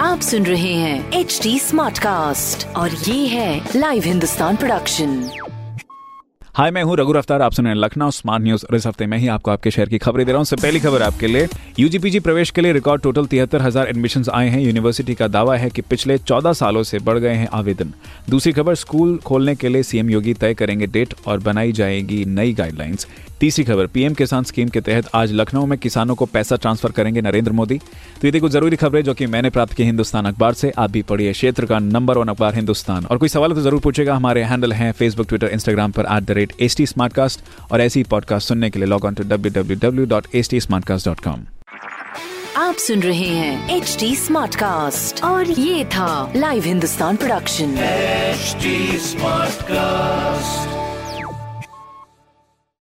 आप सुन रहे हैं एच डी स्मार्ट कास्ट और ये है लाइव हिंदुस्तान प्रोडक्शन हाय मैं हूँ रघु अफ्तार आप सुन रहे हैं लखनऊ स्मार्ट न्यूज़ और इस हफ़्ते मैं ही आपको आपके शहर की खबरें दे रहा हूँ। सबसे पहली खबर आपके लिए यूजीपीजी प्रवेश के लिए रिकॉर्ड टोटल तिहत्तर हज़ार एडमिशन आए हैं। यूनिवर्सिटी का दावा है कि पिछले चौदह सालों से बढ़ गए हैं आवेदन। दूसरी खबर स्कूल खोलने के लिए सीएम योगी तय करेंगे डेट और बनाई जाएगी नई गाइडलाइंस तीसरी खबर पीएम किसान स्कीम के तहत आज लखनऊ में किसानों को पैसा ट्रांसफ़र करेंगे नरेंद्र मोदी। तो ये देखो ज़रूरी खबरें जो कि मैंने प्राप्त की हिंदुस्तान अखबार से आप भी पढ़िए क्षेत्र का नंबर वन अखबार हिंदुस्तान। और कोई सवाल तो ज़रूर पूछेगा हमारे हैंडल हैं फेसबुक ट्विटर इंस्टाग्राम पर at the rate H T और ऐसी पॉडकास्ट सुनने के लिए log on to W W W dot H T dot com आप सुन रहे हैं एच डी स्मार्ट कास्ट और ये था live Hindustan production HD Smartcast.